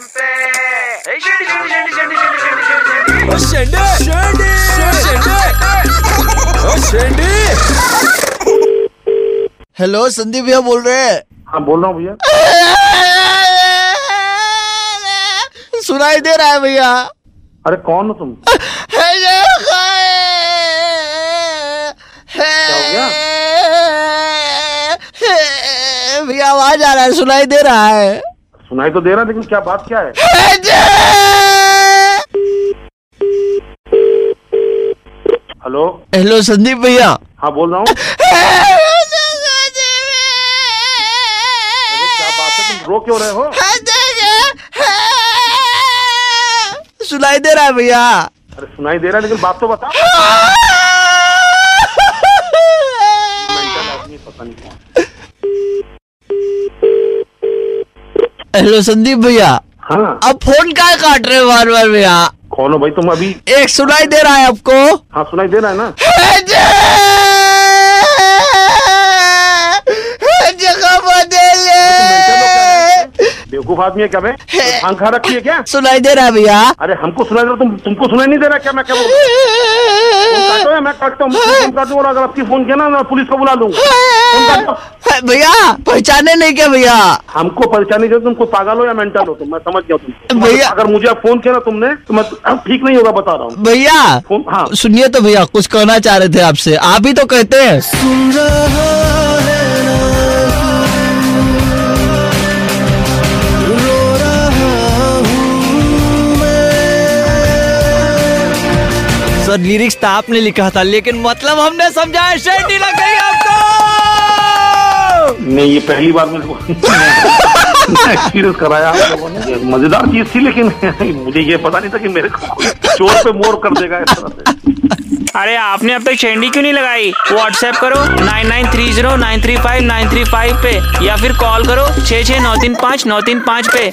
FM पे। ए, शेंडी, शेंडी, शेंडी, शेंडी, शेंडी, शेंडी, शेंडी, शेंडी। हेलो संदीप भैया बोल रहे हैं। हाँ बोल रहा हूँ भैया। सुनाई दे रहा है भैया। अरे कौन हो तुम? भैया आवाज़ आ रहा है सुनाई दे रहा है। सुनाई तो दे रहा लेकिन क्या बात क्या है? हेलो? हेलो संदीप भैया। हाँ बोल रहा हूँ। क्या बात है तुम रो क्यों रहे हो? सुनाई दे रहा है भैया। अरे सुनाई दे रहा है लेकिन बात तो बता मेंटल आदमी पता नहीं कौन हेलो संदीप भैया। हाँ। अब फ़ोन का काट रहे हो बार बार भैया? कौन हो भाई तुम अभी? एक सुनाई दे रहा है आपको। हाँ सुनाई दे रहा है ना? जगह बदले बेवकूफ़ आदमी है क्या मैं? आँख खा रखी है क्या? सुनाई दे रहा है भैया। अरे हमको सुनाई दे रहा तुम तुमको सुनाई नहीं दे रहा क्या मैं क्या काटो मैं काटता हूँ फ़ोन काटूं अगर आपकी फ़ोन किया ना मैं पुलिस को बुला लूँगा भैया पहचाने नहीं क्या भैया? हमको पहचाने क्या तुमको पागल हो या मेंटल हो तुम? मैं समझ गया तुम भैया- अगर मुझे अब फ़ोन किया ना तुमने तो मैं ठीक नहीं होगा बता रहा हूँ। भैया हाँ। सुनिए तो भैया कुछ कहना चाह रहे थे आपसे। आप ही तो कहते हैं। सर लिरिक्स तो आपने लिखा था लेकिन मतलब हमने समझा है शेंडी लग गई आपको! नहीं ये पहली बार मेरे को एक्सपीरियंस कराया आप लोगों ने। मज़ेदार चीज़ थी लेकिन मुझे ये पता नहीं था कि मेरे को चोर पे मोर कर देगा इस तरह से। अरे आपने अब तक शेंडी क्यों नहीं लगाई? व्हाट्सएप करो nine nine three zero nine three five nine three five पे या फिर कॉल करो छः छः नौ तीन पाँच नौ तीन पाँच पे।